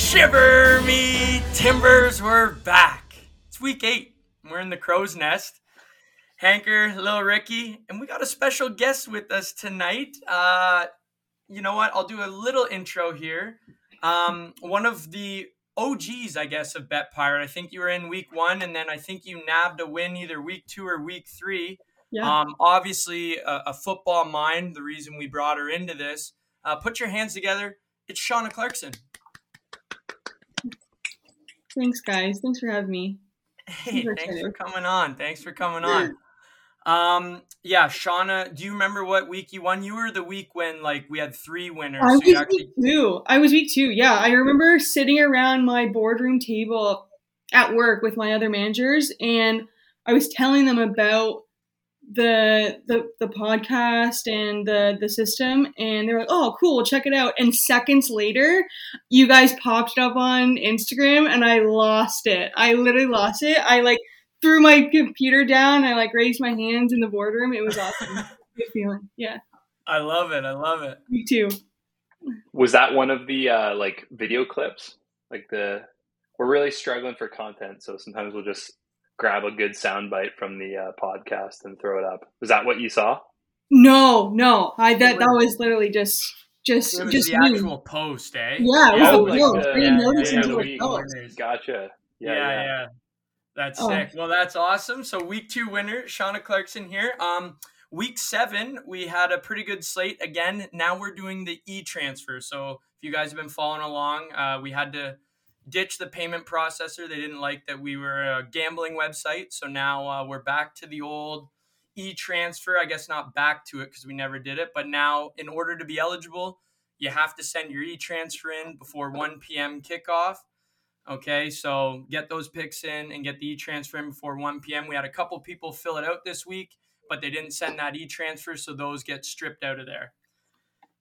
Shiver me timbers, we're back. It's week eight. We're in the crow's nest. Hanker, little Ricky, and we got a special guest with us tonight. Uh, you know what? I'll do a little intro here. Um, one of the OGs, I guess, of Bet Pirate. I think you were in week one, and then I think you nabbed a win either week two or week three. Yeah. Um, obviously, a, a football mind, the reason we brought her into this. Uh, put your hands together. It's Shawna Clarkson. Thanks, guys. Thanks for having me. Hey, thanks for coming on. Thanks for coming on. Um, yeah, Shawna, do you remember what week you won? You were the week when like we had three winners. I so was you week actually, two. I was week two. Yeah, I remember sitting around my boardroom table at work with my other managers, and I was telling them about the the the podcast and the the system, and they were like, "Oh, cool, check it out." And seconds later, you guys popped up on Instagram, and I lost it. I literally lost it. I like threw my computer down. I like raised my hands in the boardroom. It was awesome. Good feeling. Yeah, I love it. I love it. me too Was that one of the uh, like video clips? Like the we're really struggling for content, so sometimes we'll just grab a good soundbite from the uh, podcast and throw it up. Was that what you saw? No, no. I that that was literally just just It was just the me. actual post, eh? Yeah, it was Yeah, the like post. the- I didn't yeah, yeah, until week post. winners. Gotcha. Yeah, Yeah, yeah. That's Oh. sick. Well, that's awesome. So week two winner, Shawna Clarkson here. Um, week seven, we had a pretty good slate again. Now we're doing the e transfer. So if you guys have been following along, uh, we had to ditch the payment processor. They didn't like that we were a gambling website. So now uh, we're back to the old e transfer. I guess not back to it because we never did it. But now, in order to be eligible, you have to send your e transfer in before 1 p.m. kickoff. Okay, so get those picks in and get the e transfer in before 1 p.m. We had a couple people fill it out this week, but they didn't send that e transfer, so those get stripped out of there.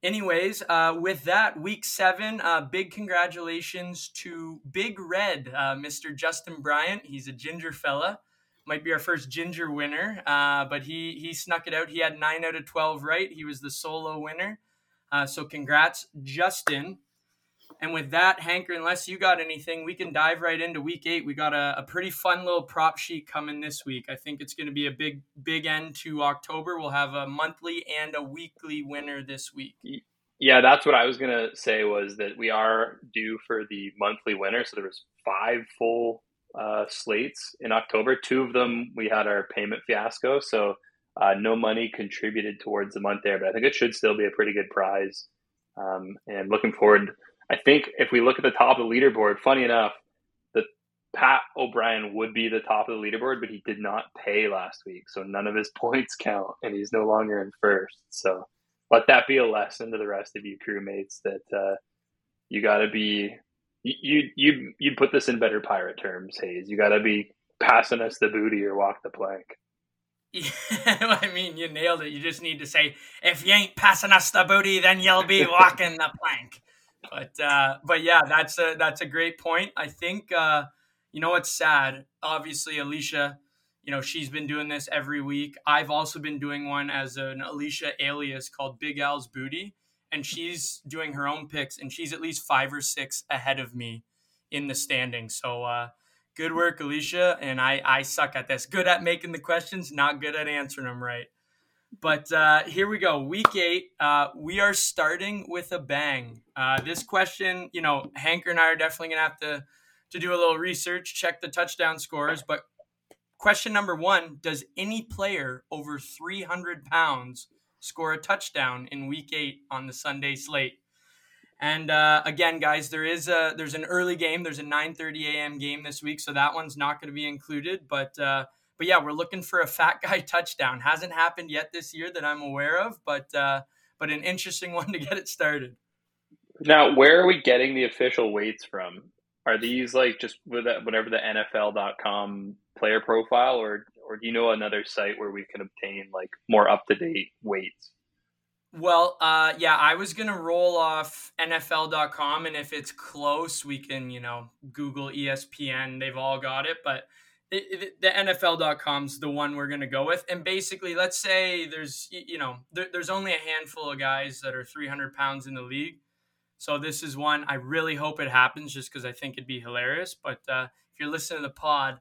Anyways, uh, with that, week seven, uh, big congratulations to Big Red, uh, Mr. Justin Bryant. He's a ginger fella. Might be our first ginger winner, uh, but he he snuck it out. He had nine out of 12 right. He was the solo winner. Uh, so congrats, Justin. And with that, Hanker, unless you got anything, we can dive right into week eight. We got a, a pretty fun little prop sheet coming this week. I think it's going to be a big, big end to October. We'll have a monthly and a weekly winner this week. Yeah, that's what I was gonna say. Was that we are due for the monthly winner? So there was five full uh, slates in October. Two of them we had our payment fiasco, so uh, no money contributed towards the month there. But I think it should still be a pretty good prize. Um, and looking forward, I think if we look at the top of the leaderboard, funny enough, the Pat O'Brien would be the top of the leaderboard, but he did not pay last week, so none of his points count, and he's no longer in first. So let that be a lesson to the rest of you crewmates that uh, you got to be you you you you put this in better pirate terms, Hayes. You got to be passing us the booty or walk the plank. Yeah, I mean, you nailed it. You just need to say, if you ain't passing us the booty, then you'll be walking the plank. But uh, but yeah, that's a that's a great point. I think uh, you know what's sad. Obviously, Alicia, you know she's been doing this every week. I've also been doing one as an Alicia alias called Big Al's Booty, and she's doing her own picks, and she's at least five or six ahead of me in the standings. So uh, good work, Alicia. And I I suck at this. Good at making the questions, not good at answering them right. But uh, here we go. Week eight. Uh, we are starting with a bang. Uh, this question, you know, Hanker and I are definitely to have to to do a little research, check the touchdown scores. But question number one Does any player over 300 pounds score a touchdown in week eight on the Sunday slate? And uh, again, guys, there is a there's an early game. There's a 9:30 a.m. game this week, so that one's not going to be included. But uh, but yeah, we're looking for a fat guy touchdown. Hasn't happened yet this year that I'm aware of, but uh, but an interesting one to get it started. Now, where are we getting the official weights from? Are these like just with that, whatever the NFL.com player profile, or or do you know another site where we can obtain like more up to date weights? Well, uh, yeah, I was gonna roll off NFL.com, and if it's close, we can you know Google ESPN. They've all got it, but it, it, the NFL.com's the one we're gonna go with. And basically, let's say there's you know there, there's only a handful of guys that are 300 pounds in the league. So this is one I really hope it happens just because I think it'd be hilarious. But uh, if you're listening to the pod,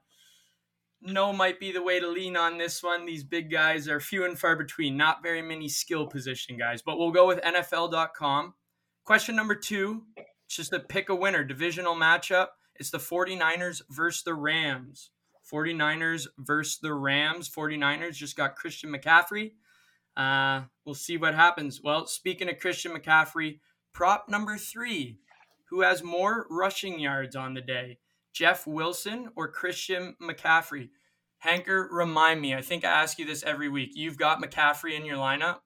no might be the way to lean on this one. These big guys are few and far between, not very many skill position guys. But we'll go with NFL.com. Question number two, it's just to pick a winner, divisional matchup. It's the 49ers versus the Rams. 49ers versus the Rams. 49ers just got Christian McCaffrey. Uh, we'll see what happens. Well, speaking of Christian McCaffrey, prop number three, who has more rushing yards on the day? Jeff Wilson or Christian McCaffrey? Hanker, remind me. I think I ask you this every week. You've got McCaffrey in your lineup.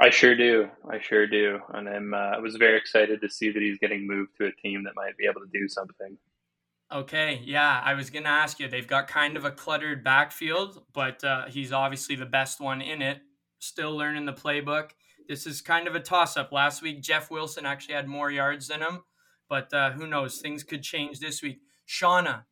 I sure do. I sure do. And I'm uh, I was very excited to see that he's getting moved to a team that might be able to do something. Okay, yeah, I was gonna ask you. They've got kind of a cluttered backfield, but uh, he's obviously the best one in it still learning the playbook. This is kind of a toss up. Last week, Jeff Wilson actually had more yards than him, but uh, who knows? Things could change this week. Shawna,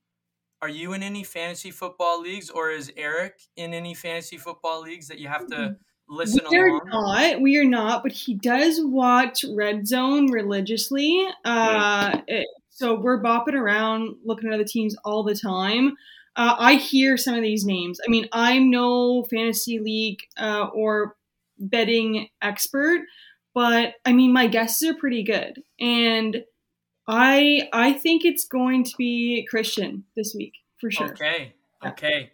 are you in any fantasy football leagues, or is Eric in any fantasy football leagues that you have to listen we are not. We are not, but he does watch Red Zone religiously. Uh, it, so we're bopping around looking at other teams all the time uh, I hear some of these names. I mean, I'm no fantasy league uh, or betting expert, but I mean, my guesses are pretty good, and I I think it's going to be Christian this week for sure. Okay, okay,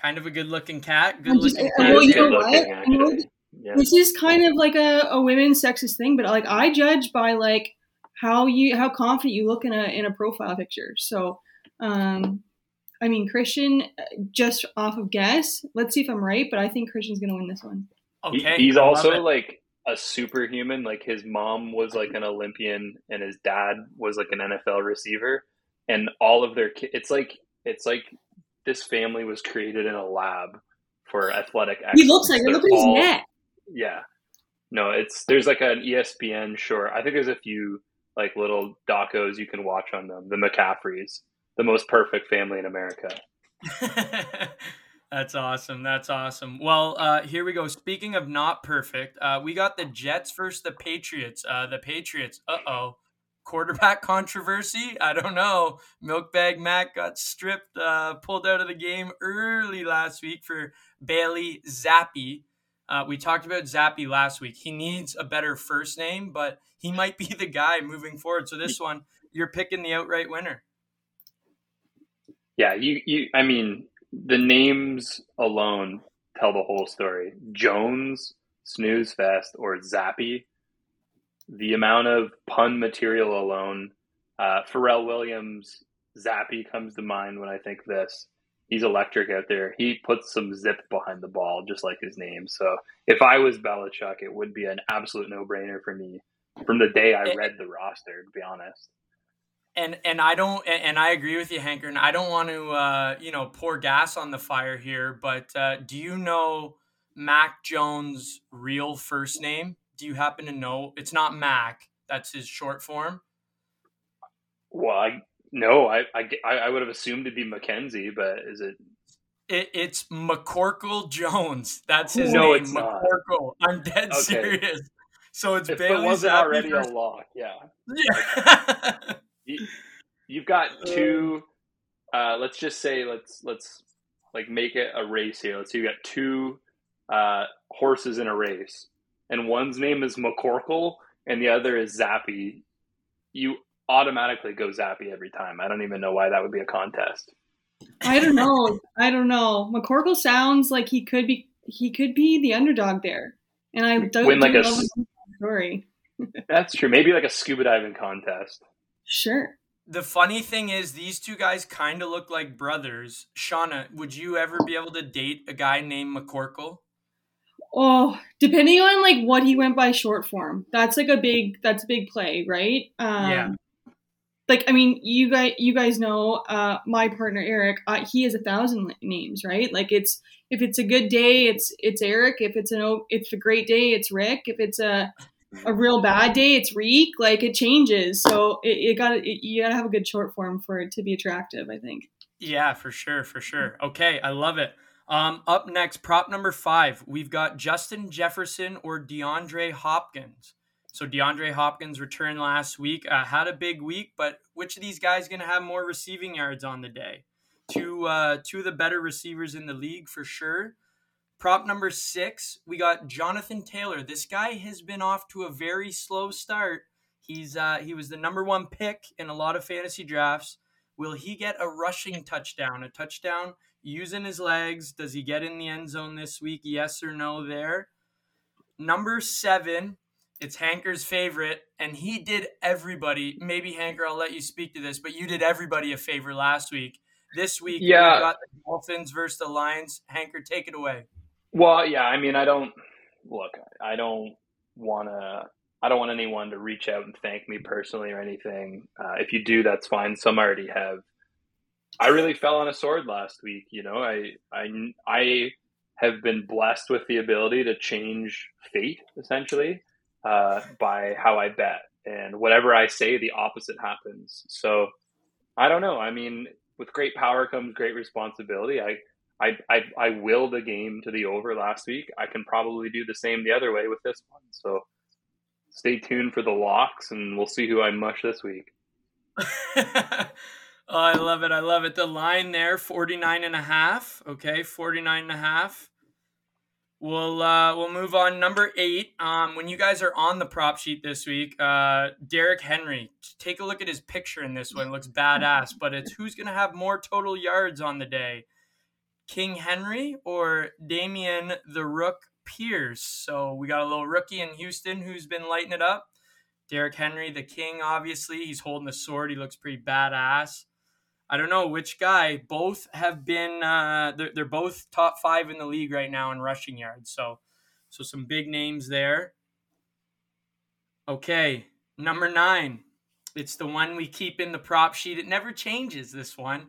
kind of a good looking cat. Good looking. Well, you know what? yeah. This is kind of like a, a women's sexist thing, but like I judge by like how you how confident you look in a in a profile picture. So um I mean, Christian, uh, just off of guess, let's see if I'm right, but I think Christian's going to win this one. Okay. He, he's also like a superhuman. Like his mom was like an Olympian and his dad was like an NFL receiver. And all of their kids, it's like, it's like this family was created in a lab for athletic excellence. He looks like, look at his neck. Yeah. No, it's, there's like an ESPN short. I think there's a few like little docos you can watch on them, the McCaffreys the most perfect family in America. That's awesome. That's awesome. Well, uh, here we go. Speaking of not perfect, uh, we got the Jets versus the Patriots. Uh, the Patriots, uh oh, quarterback controversy. I don't know. Milkbag Mac got stripped, uh, pulled out of the game early last week for Bailey Zappe. Uh, we talked about Zappe last week. He needs a better first name, but he might be the guy moving forward. So this one, you're picking the outright winner. Yeah, you, you I mean, the names alone tell the whole story. Jones, Snooze Fest, or Zappe. The amount of pun material alone. Uh, Pharrell Williams, Zappe comes to mind when I think this. He's electric out there. He puts some zip behind the ball, just like his name. So if I was Belichick, it would be an absolute no brainer for me from the day I read the roster, to be honest and and I don't and I agree with you, Hanker. And I don't want to uh, you know pour gas on the fire here, but uh, do you know Mac Jones' real first name? Do you happen to know? It's not Mac. That's his short form. Well, I no, I I, I would have assumed it'd be Mackenzie, but is it? It, it's McCorkle Jones. That's his no, name. It's McCorkle. Not. I'm dead okay. serious. So it's if Bailey it wasn't already a lock, yeah. Yeah. you, you've got two. Uh, let's just say let's let's like make it a race here. Let's say you got two uh, horses in a race, and one's name is McCorkle and the other is Zappe. You automatically go Zappe every time. I don't even know why that would be a contest. I don't know. I don't know. McCorkle sounds like he could be he could be the underdog there, and I don't win like a story. that's true. Maybe like a scuba diving contest. Sure. The funny thing is, these two guys kind of look like brothers. Shawna, would you ever be able to date a guy named McCorkle? Oh, depending on like what he went by short form, that's like a big that's a big play, right? Um, yeah. Like I mean, you guys you guys know uh, my partner Eric. Uh, he has a thousand names, right? Like it's if it's a good day, it's it's Eric. If it's an it's a great day, it's Rick. If it's a a real bad day, it's Reek. Like it changes. So it, it got you got to have a good short form for it to be attractive. I think. Yeah, for sure, for sure. Okay, I love it. Um, up next, prop number five, we've got Justin Jefferson or DeAndre Hopkins. So DeAndre Hopkins returned last week, uh, had a big week, but which of these guys going to have more receiving yards on the day? Two, uh, two of the better receivers in the league for sure. Prop number six, we got Jonathan Taylor. This guy has been off to a very slow start. He's uh, he was the number one pick in a lot of fantasy drafts. Will he get a rushing touchdown? A touchdown using his legs? Does he get in the end zone this week? Yes or no there. Number seven, it's Hanker's favorite, and he did everybody. Maybe Hanker, I'll let you speak to this, but you did everybody a favor last week. This week, yeah, we got the Dolphins versus the Lions. Hanker, take it away. Well, yeah, I mean, I don't look. I don't want to. I don't want anyone to reach out and thank me personally or anything. Uh, if you do, that's fine. Some already have. I really fell on a sword last week. You know, I I I have been blessed with the ability to change fate essentially uh, by how I bet, and whatever I say, the opposite happens. So I don't know. I mean, with great power comes great responsibility. I I, I I a game to the over last week. I can probably do the same the other way with this one. So stay tuned for the locks, and we'll see who I mush this week. oh, I love it. I love it. The line there, 49 and a half. Okay, 49 and a half. We'll uh, we'll move on. Number eight. Um, when you guys are on the prop sheet this week, uh, Derrick Henry. Take a look at his picture in this one. It looks badass. But it's who's gonna have more total yards on the day, King Henry or Dameon the Rook Pierce? So we got a little rookie in Houston who's been lighting it up. Derrick Henry, the King. Obviously, he's holding the sword. He looks pretty badass. I don't know which guy. Both have been. Uh, they're, they're both top five in the league right now in rushing yards. So, so some big names there. Okay, number nine. It's the one we keep in the prop sheet. It never changes. This one.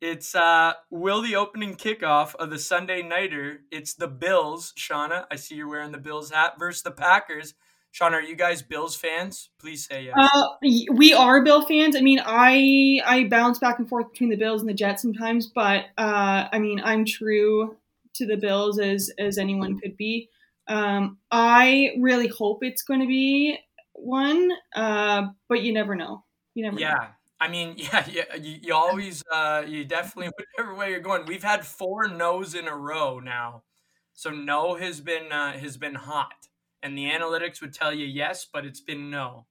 It's uh, will the opening kickoff of the Sunday nighter. It's the Bills, Shawna. I see you're wearing the Bills hat versus the Packers. Sean, are you guys Bills fans? Please say yes. Uh, we are Bill fans. I mean, I I bounce back and forth between the Bills and the Jets sometimes, but uh, I mean, I'm true to the Bills as as anyone could be. Um, I really hope it's going to be one, uh, but you never know. You never. Yeah. Know. I mean, yeah, yeah. You, you always, uh, you definitely, whichever way you're going. We've had four no's in a row now, so no has been uh, has been hot and the analytics would tell you yes, but it's been no.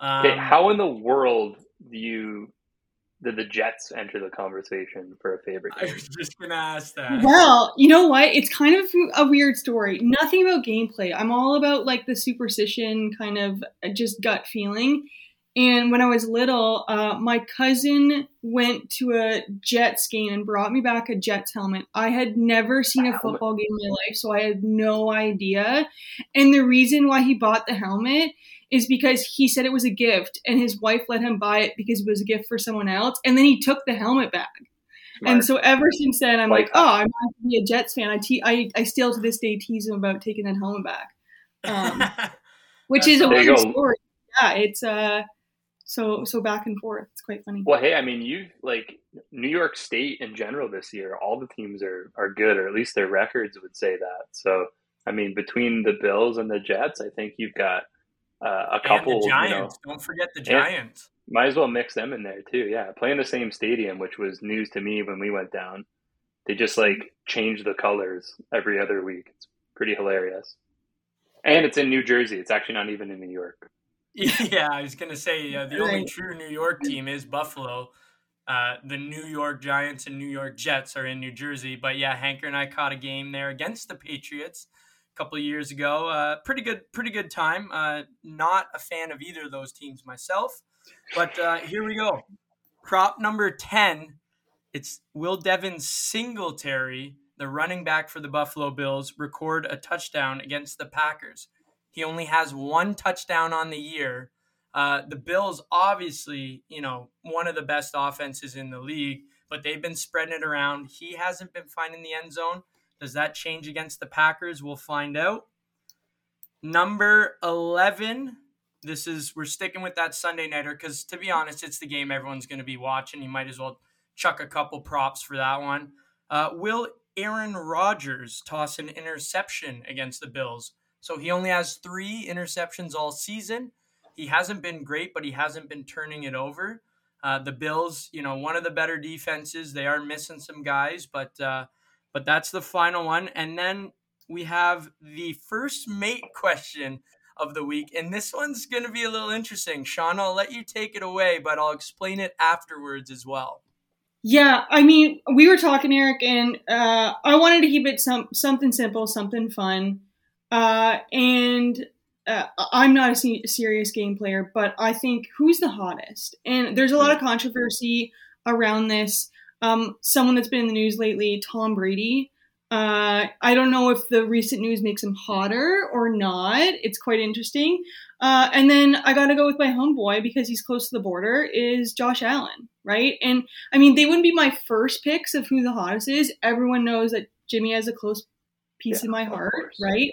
Um, okay, how in the world do you did the Jets enter the conversation for a favorite? Game? I was just gonna ask that. Well, you know what? It's kind of a weird story. Nothing about gameplay. I'm all about like the superstition, kind of uh, just gut feeling. And when I was little, uh, my cousin went to a Jets game and brought me back a Jets helmet. I had never seen a football game in my life, so I had no idea. And the reason why he bought the helmet is because he said it was a gift, and his wife let him buy it because it was a gift for someone else. And then he took the helmet back. Smart. And so ever since then, I'm like, like oh, I'm not to be a Jets fan. I, te- I, I still to this day tease him about taking that helmet back, um, which is a weird story. Yeah, it's uh so so back and forth. It's quite funny. Well, hey, I mean, you like New York State in general this year. All the teams are are good, or at least their records would say that. So, I mean, between the Bills and the Jets, I think you've got uh, a couple. And the Giants. You know, Don't forget the Giants. Might as well mix them in there too. Yeah, playing the same stadium, which was news to me when we went down. They just like change the colors every other week. It's pretty hilarious. And it's in New Jersey. It's actually not even in New York. Yeah, I was gonna say uh, the only true New York team is Buffalo. Uh, the New York Giants and New York Jets are in New Jersey, but yeah, Hanker and I caught a game there against the Patriots a couple of years ago. Uh, pretty good, pretty good time. Uh, not a fan of either of those teams myself, but uh, here we go. Prop number ten. It's Will Devin Singletary, the running back for the Buffalo Bills, record a touchdown against the Packers. He only has one touchdown on the year. Uh, the Bills, obviously, you know, one of the best offenses in the league, but they've been spreading it around. He hasn't been finding the end zone. Does that change against the Packers? We'll find out. Number 11. This is, we're sticking with that Sunday Nighter because, to be honest, it's the game everyone's going to be watching. You might as well chuck a couple props for that one. Uh, will Aaron Rodgers toss an interception against the Bills? So he only has three interceptions all season. He hasn't been great, but he hasn't been turning it over. Uh, the Bills, you know, one of the better defenses. They are missing some guys, but uh, but that's the final one. And then we have the first mate question of the week, and this one's going to be a little interesting. Sean, I'll let you take it away, but I'll explain it afterwards as well. Yeah, I mean, we were talking, Eric, and uh, I wanted to keep it some something simple, something fun, uh, and uh, I'm not a serious game player, but I think who's the hottest? And there's a lot of controversy around this. Um, someone that's been in the news lately, Tom Brady. Uh, I don't know if the recent news makes him hotter or not. It's quite interesting. Uh, and then I got to go with my homeboy because he's close to the border. Is Josh Allen, right? And I mean, they wouldn't be my first picks of who the hottest is. Everyone knows that Jimmy has a close piece yeah, in my heart, right?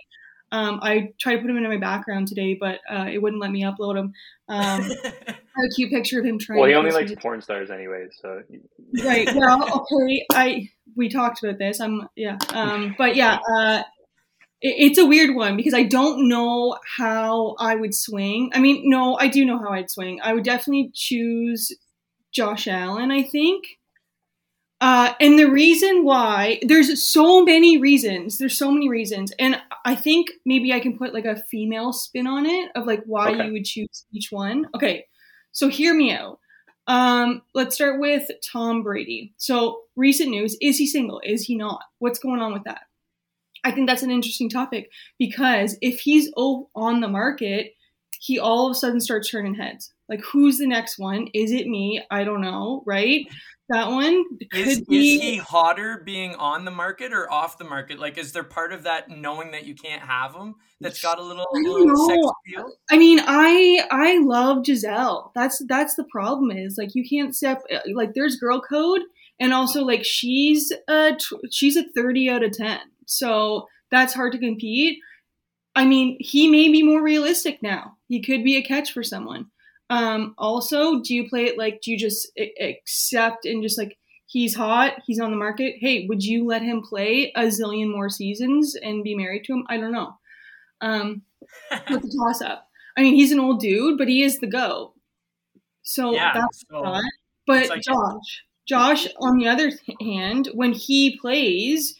Um, I tried to put him into my background today, but uh, it wouldn't let me upload him. Um, I have a cute picture of him trying. Well, he only likes porn stars anyway, so. right. Well, okay. I we talked about this. I'm yeah. Um, but yeah, uh, it, it's a weird one because I don't know how I would swing. I mean, no, I do know how I'd swing. I would definitely choose Josh Allen. I think. Uh, and the reason why there's so many reasons, there's so many reasons, and I think maybe I can put like a female spin on it of like why okay. you would choose each one. Okay, so hear me out. Um, let's start with Tom Brady. So recent news: is he single? Is he not? What's going on with that? I think that's an interesting topic because if he's on the market, he all of a sudden starts turning heads. Like, who's the next one? Is it me? I don't know, right? That one is, be... is he hotter being on the market or off the market? Like, is there part of that knowing that you can't have him that's got a little, I little sex appeal? I mean, I I love Gisele That's that's the problem. Is like you can't step uh, like there's girl code, and also like she's a she's a thirty out of ten, so that's hard to compete. I mean, he may be more realistic now. He could be a catch for someone. Um, also, do you play it like, do you just accept and just like, he's hot, he's on the market. Hey, would you let him play a zillion more seasons and be married to him? I don't know. Um, with the toss up. I mean, he's an old dude, but he is the go. So yeah, that's so not. But like Josh, Josh, on the other hand, when he plays,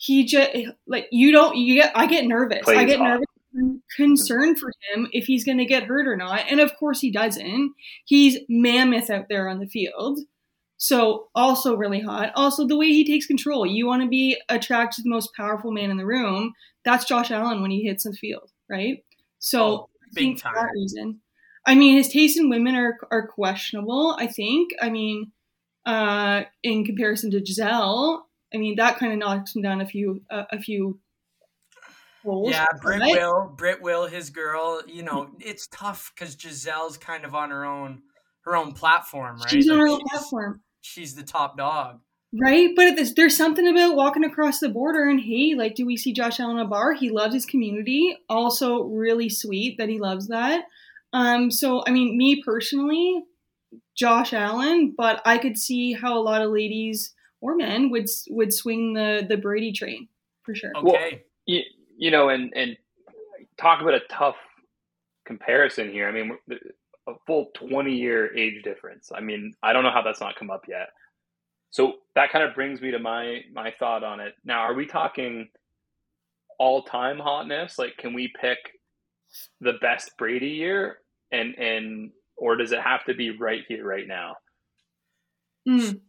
he just like you don't you get I get nervous. I get nervous concerned for him if he's going to get hurt or not. And of course he doesn't. He's mammoth out there on the field. So also really hot. Also the way he takes control. You want to be attracted to the most powerful man in the room. That's Josh Allen when he hits the field, right? So oh, I think time. for that reason. I mean, his taste in women are are questionable. I think. I mean, uh, in comparison to Gisele, I mean that kind of knocks him down a few uh, a few yeah, Britt right? will, Britt will, his girl. You know, it's tough because Gisele's kind of on her own, her own platform, right? She's on her own platform. She's the top dog, right? But there's, there's something about walking across the border and hey, like, do we see Josh Allen a bar? He loves his community. Also, really sweet that he loves that. Um, so I mean, me personally, Josh Allen, but I could see how a lot of ladies or men would would swing the the Brady train for sure. Okay. Well, you know, and and talk about a tough comparison here. I mean, a full twenty year age difference. I mean, I don't know how that's not come up yet. So that kind of brings me to my my thought on it. Now, are we talking all time hotness? Like, can we pick the best Brady year, and and or does it have to be right here, right now? Mm.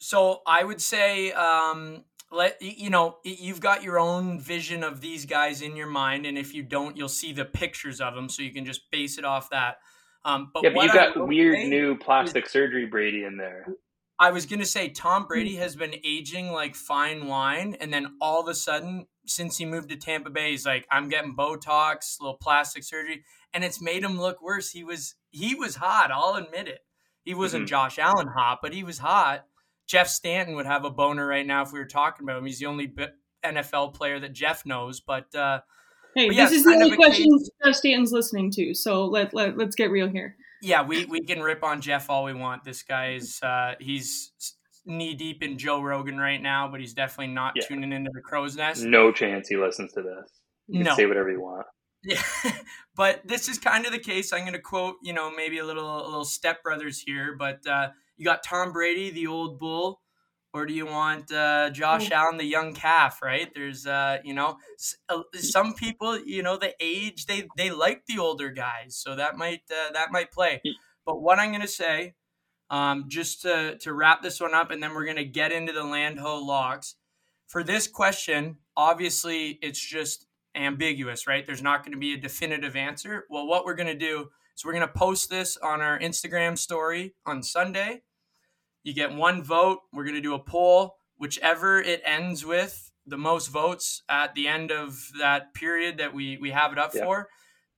So I would say um, let you know you've got your own vision of these guys in your mind and if you don't you'll see the pictures of them so you can just base it off that um, but yeah, but you got weird new plastic is, surgery Brady in there. I was gonna say Tom Brady has been aging like fine wine, and then all of a sudden, since he moved to Tampa Bay, he's like, I'm getting Botox, little plastic surgery, and it's made him look worse. He was he was hot, I'll admit it. He wasn't mm-hmm. Josh Allen hot, but he was hot. Jeff Stanton would have a boner right now if we were talking about him. He's the only NFL player that Jeff knows. But uh, hey, but yeah, this is the only question Jeff Stanton's listening to. So let, let let's get real here. Yeah, we we can rip on Jeff all we want. This guy is uh, he's knee deep in Joe Rogan right now, but he's definitely not yeah. tuning into the crow's nest. No chance he listens to this. You No. can say whatever you want. Yeah, but this is kind of the case. I'm going to quote, you know, maybe a little a little Step Brothers here, but uh, you got Tom Brady, the old bull, or do you want uh, Josh Oh. Allen, the young calf? Right? There's, uh, you know, uh, some people, you know, the age they they like the older guys, so that might uh, that might play. But what I'm going to say, um, just to to wrap this one up, and then we're going to get into the land ho locks. For this question, obviously, it's just ambiguous, right? There's not going to be a definitive answer. Well, what we're going to do is we're going to post this on our Instagram story on Sunday. You get one vote. We're going to do a poll. Whichever it ends with, the most votes at the end of that period that we, we have it up Yeah. for,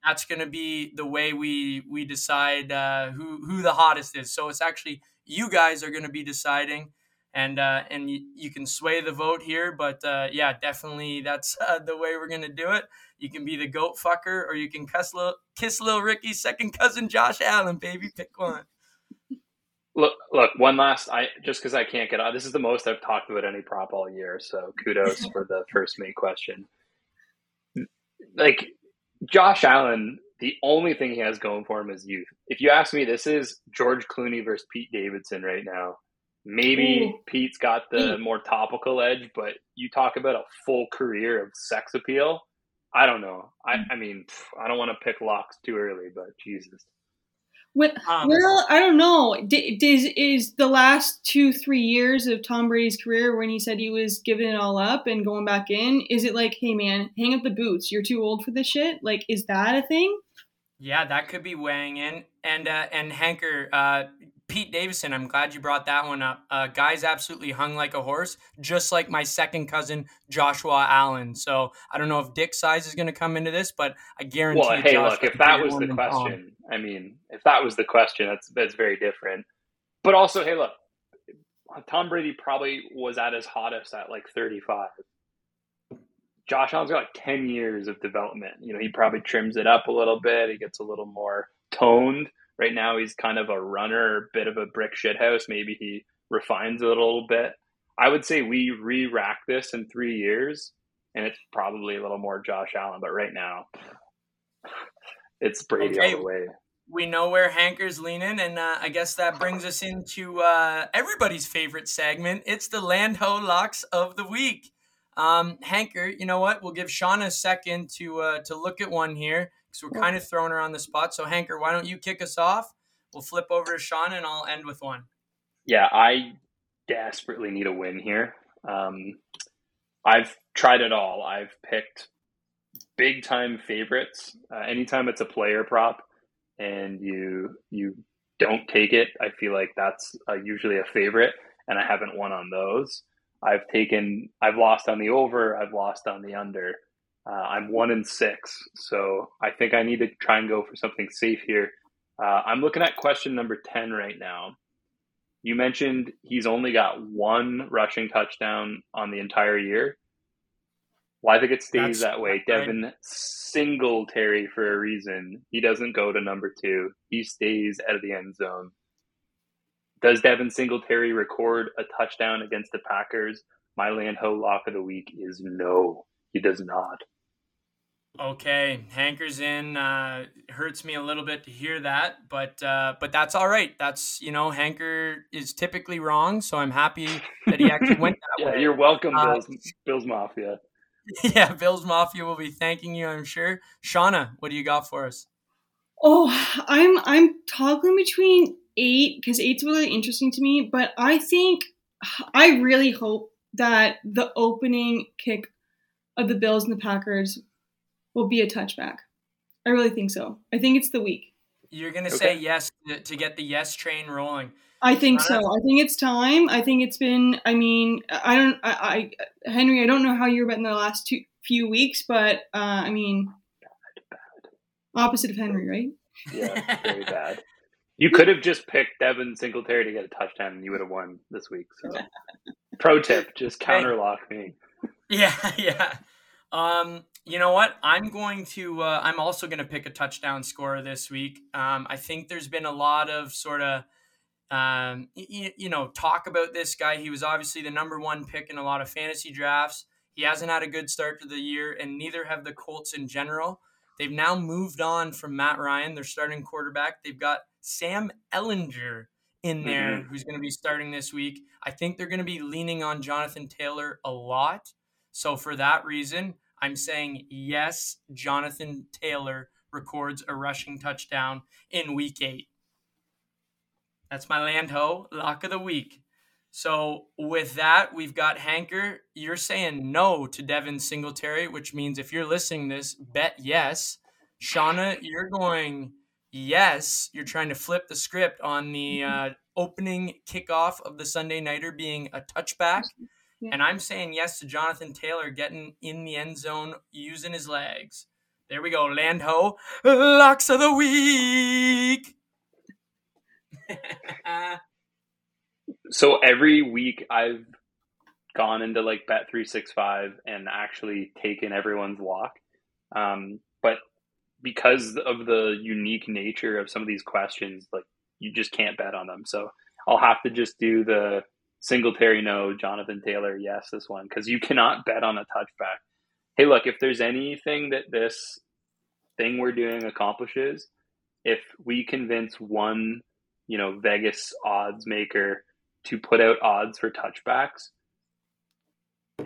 that's going to be the way we we decide uh, who who the hottest is. So it's actually you guys are going to be deciding and uh, and you, you can sway the vote here. But uh, yeah, definitely that's uh, the way we're gonna do it. You can be the goat fucker, or you can kiss little, kiss little Ricky's second cousin Josh Allen, baby. Pick one. Look, look. One last. I just because I can't get on. This is the most I've talked about any prop all year. So kudos for the first mate question. Like Josh Allen, the only thing he has going for him is youth. If you ask me, this is George Clooney versus Pete Davidson right now. Maybe Ooh. Pete's got the more topical edge, but you talk about a full career of sex appeal. I don't know. I, mm. I mean, I don't want to pick locks too early, but Jesus. When, Um, well, I don't know. D- Is is the last two three years of Tom Brady's career when he said he was giving it all up and going back in? Is it like, hey man, hang up the boots? You're too old for this shit. Like, is that a thing? Yeah, that could be weighing in. And uh, and Hanker, uh, Pete Davidson, I'm glad you brought that one up. Uh, guy's absolutely hung like a horse, just like my second cousin Joshua Allen. So I don't know if dick size is going to come into this, but I guarantee. Well, hey, Josh look, if that was the question, I mean, if that was the question, that's that's very different. But also, hey, look, Tom Brady probably was at his hottest at like 35. Josh Allen's got like 10 years of development. You know, he probably trims it up a little bit. He gets a little more toned. Right now, he's kind of a runner, bit of a brick shithouse. Maybe he refines it a little bit. I would say we re rack this in three years, and it's probably a little more Josh Allen. But right now, it's Brady Okay. all the way. we know where Hanker's leaning, and uh, I guess that brings us into uh, everybody's favorite segment. It's the Land Ho Locks of the Week. Um, Hanker, you know what? We'll give Shawna a second to uh, to look at one here because we're kind of throwing her on the spot. So, Hanker, why don't you kick us off? We'll flip over to Sean, and I'll end with one. Yeah, I desperately need a win here. Um, I've tried it all. I've picked big time favorites. Uh, anytime it's a player prop and you you don't take it, I feel like that's uh, usually a favorite, and I haven't won on those. I've taken, I've lost on the over, I've lost on the under. Uh, I'm one in six, so I think I need to try and go for something safe here. Uh, I'm looking at question number ten right now. You mentioned he's only got one rushing touchdown on the entire year. Well, I think it stays That's- that way. right. Devin Singletary for a reason. He doesn't go to number two. He stays out of the end zone. Does Devin Singletary record a touchdown against the Packers? My land ho lock of the week is no. He does not. Okay, Hanker's in. Uh, hurts me a little bit to hear that, but uh, but that's all right. That's you know, Hanker is typically wrong, so I'm happy that he actually went that way. Yeah, way. you're welcome, Uh, Bills, Bills Mafia. yeah, Bills Mafia will be thanking you, I'm sure. Shawna, what do you got for us? Oh, I'm I'm toggling between eight because eight's really interesting to me, but I think I really hope that the opening kick of the Bills and the Packers will be a touchback. I really think so. I think it's the week. You're gonna say yes to, to get the yes train rolling. I think so. I think it's time. I think it's been. I mean, I don't. I, I Henry. I don't know how you're about in the last two few weeks, but uh, I mean, bad. opposite of Henry, right? Yeah, very bad. You could have just picked Devin Singletary to get a touchdown and you would have won this week. So, pro tip: just counterlock me. Yeah, yeah. Um, you know what? I'm going to. Uh, I'm also going to pick a touchdown scorer this week. Um, I think there's been a lot of sort of, um, you, you know, talk about this guy. He was obviously the number one pick in a lot of fantasy drafts. He hasn't had a good start to the year, and neither have the Colts in general. They've now moved on from Matt Ryan, their starting quarterback. They've got Sam Ehlinger in there Mhm. who's going to be starting this week. I think they're going to be leaning on Jonathan Taylor a lot. So for that reason, I'm saying yes, Jonathan Taylor records a rushing touchdown in week eight. That's my land ho lock of the week. So with that, we've got Hanker. You're saying no to Devin Singletary, which means if you're listening this, bet yes. Shawna, you're going yes. You're trying to flip the script on the uh, opening kickoff of the Sunday Nighter being a touchback. Yeah. And I'm saying yes to Jonathan Taylor getting in the end zone using his legs. There we go. Land ho. Locks of the week. So every week I've gone into like Bet three six five and actually taken everyone's lock, um, but because of the unique nature of some of these questions, like you just can't bet on them. So I'll have to just do the Singletary no, Jonathan Taylor yes this one because you cannot bet on a touchback. Hey, look, if there's anything that this thing we're doing accomplishes, if we convince one, you know, Vegas odds maker to put out odds for touchbacks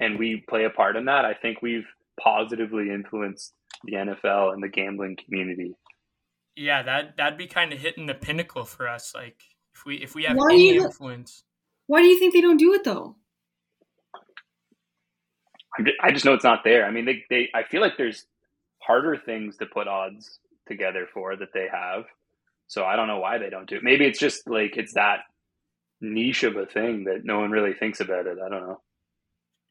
and we play a part in that, I think we've positively influenced the NFL and the gambling community. Yeah, that that'd be kind of hitting the pinnacle for us. Like if we if we have Why any you- influence. Why do you think they don't do it though? I'm ju- I just know it's not there. I mean, they, they I feel like there's harder things to put odds together for that they have. So I don't know why they don't do it. Maybe it's just like it's that niche of a thing that no one really thinks about it. I don't know.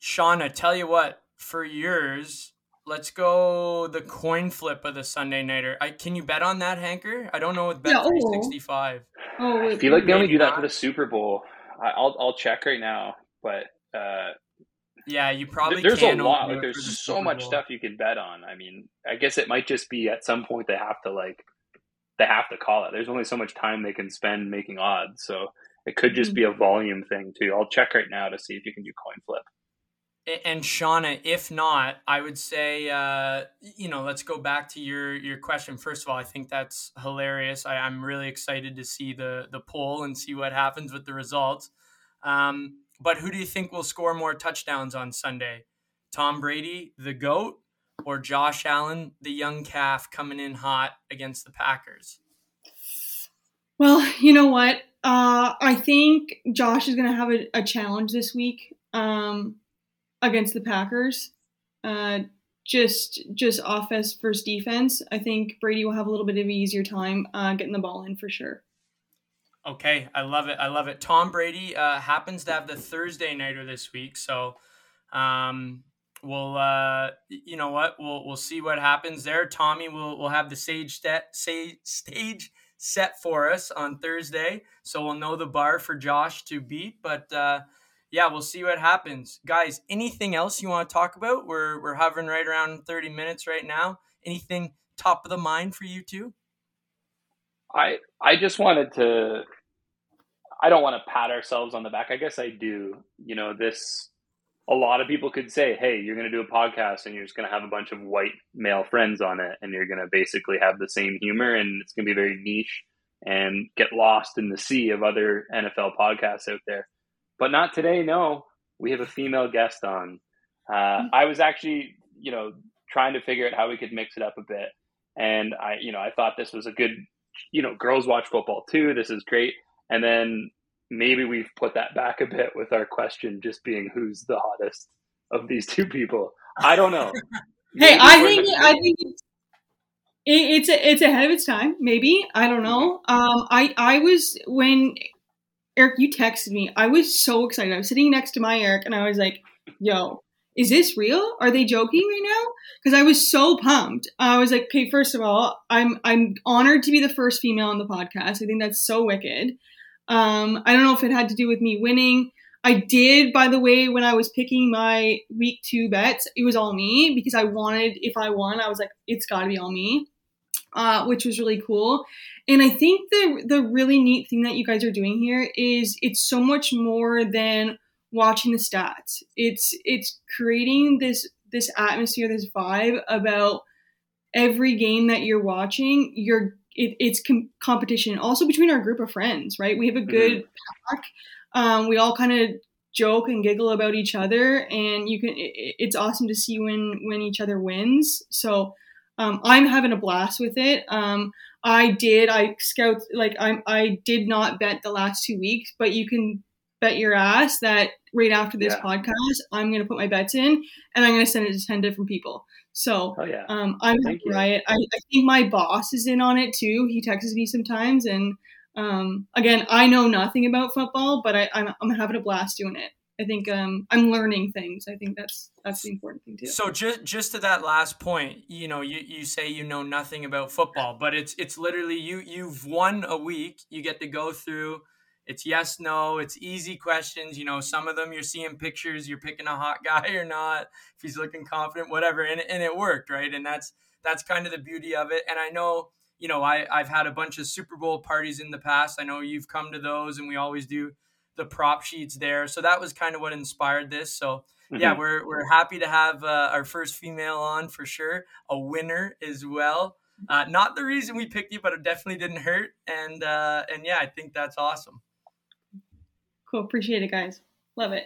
Shawna, tell you what, for yours, let's go the coin flip of the Sunday nighter. I can you bet on that, Hanker? I don't know with Bet Yeah, oh. three sixty five. Oh, I feel like they only do that for the Super Bowl. I, I'll I'll check right now, but uh, Yeah, you probably there's a can only lot. Like there's the so Super much Bowl. stuff you can bet on. I mean, I guess it might just be at some point they have to like they have to call it. There's only so much time they can spend making odds, so it could just be a volume thing too. I'll check right now to see if you can do coin flip. And Shawna, if not, I would say, uh, you know, let's go back to your your question. First of all, I think that's hilarious. I, I'm really excited to see the the poll and see what happens with the results. Um, but who do you think will score more touchdowns on Sunday? Tom Brady, the goat, or Josh Allen, the young calf coming in hot against the Packers? Well, you know what? Uh, I think Josh is going to have a, a challenge this week um, against the Packers. Uh, just just offense versus defense. I think Brady will have a little bit of an easier time uh, getting the ball in for sure. Okay, I love it. I love it. Tom Brady uh, happens to have the Thursday nighter this week, so um, we'll uh, you know what we'll we'll see what happens there. Tommy will will have the set stage set for us on Thursday, so we'll know the bar for Josh to beat. But uh, yeah, we'll see what happens, guys. Anything else you want to talk about? We're we're hovering right around thirty minutes right now. Anything top of the mind for you two? I I just wanted to I don't want to pat ourselves on the back. I guess I do. You know, this a lot of people could say, "Hey, you're going to do a podcast and you're just going to have a bunch of white male friends on it and you're going to basically have the same humor and it's going to be very niche and get lost in the sea of other NFL podcasts out there." But not today, no. We have a female guest on. Uh, I was actually, you know, trying to figure out how we could mix it up a bit. And I, you know, I thought this was a good you know, girls watch football too. This is great. And then maybe we've put that back a bit with our question just being who's the hottest of these two people. I don't know. Hey, I think the- I think it's, it, it's it's ahead of its time. Maybe I don't know. Um, I I was when Eric you texted me. I was so excited. I was sitting next to my Eric, and I was like, "Yo, is this real? Are they joking right now?" Because I was so pumped. I was like, "Okay, first of all, I'm I'm honored to be the first female on the podcast. I think that's so wicked." Um, I don't know if it had to do with me winning. I did, by the way, when I was picking my week two bets, it was all me because I wanted, if I won, I was like, it's got to be all me, uh, which was really cool. And I think the the really neat thing that you guys are doing here is it's so much more than watching the stats. It's it's creating this this atmosphere, this vibe about every game that you're watching. You're it, it's com- competition also between our group of friends, right? We have a good mm-hmm. pack. Um, we all kind of joke and giggle about each other, and you can. It, it's awesome to see when when each other wins. So um, I'm having a blast with it. Um, I did. I scout like I I did not bet the last two weeks, but you can bet your ass that right after this yeah. podcast, I'm going to put my bets in and I'm going to send it to 10 different people. So oh, yeah. um, I'm right. I, I, think my boss is in on it too. He texts me sometimes. And um, again, I know nothing about football, but I, I'm, I'm having a blast doing it. I think um, I'm learning things. I think that's that's the important thing too. So just just to that last point, you know, you, you say you know nothing about football, but it's it's literally you you've won a week. You get to go through it's yes, no. It's easy questions. You know, some of them you're seeing pictures, you're picking a hot guy or not, if he's looking confident, whatever. And, and it worked, right? And that's that's kind of the beauty of it. And I know, you know, I, I've had a bunch of Super Bowl parties in the past. I know you've come to those and we always do the prop sheets there. So that was kind of what inspired this. So mm-hmm. yeah, we're, we're happy to have uh, our first female on for sure, a winner as well. Uh, not the reason we picked you, but it definitely didn't hurt. And uh, and yeah, I think that's awesome. Cool. Appreciate it, guys. Love it.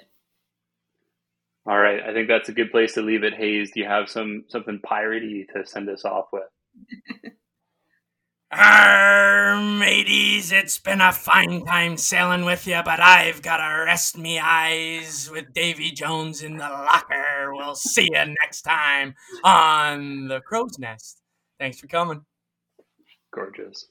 All right. I think that's a good place to leave it. Hayes, do you have some something piratey to send us off with? Arr, mateys, it's been a fine time sailing with you, but I've got to rest me eyes with Davy Jones in the locker. We'll see you next time on the Crow's Nest. Thanks for coming. Gorgeous.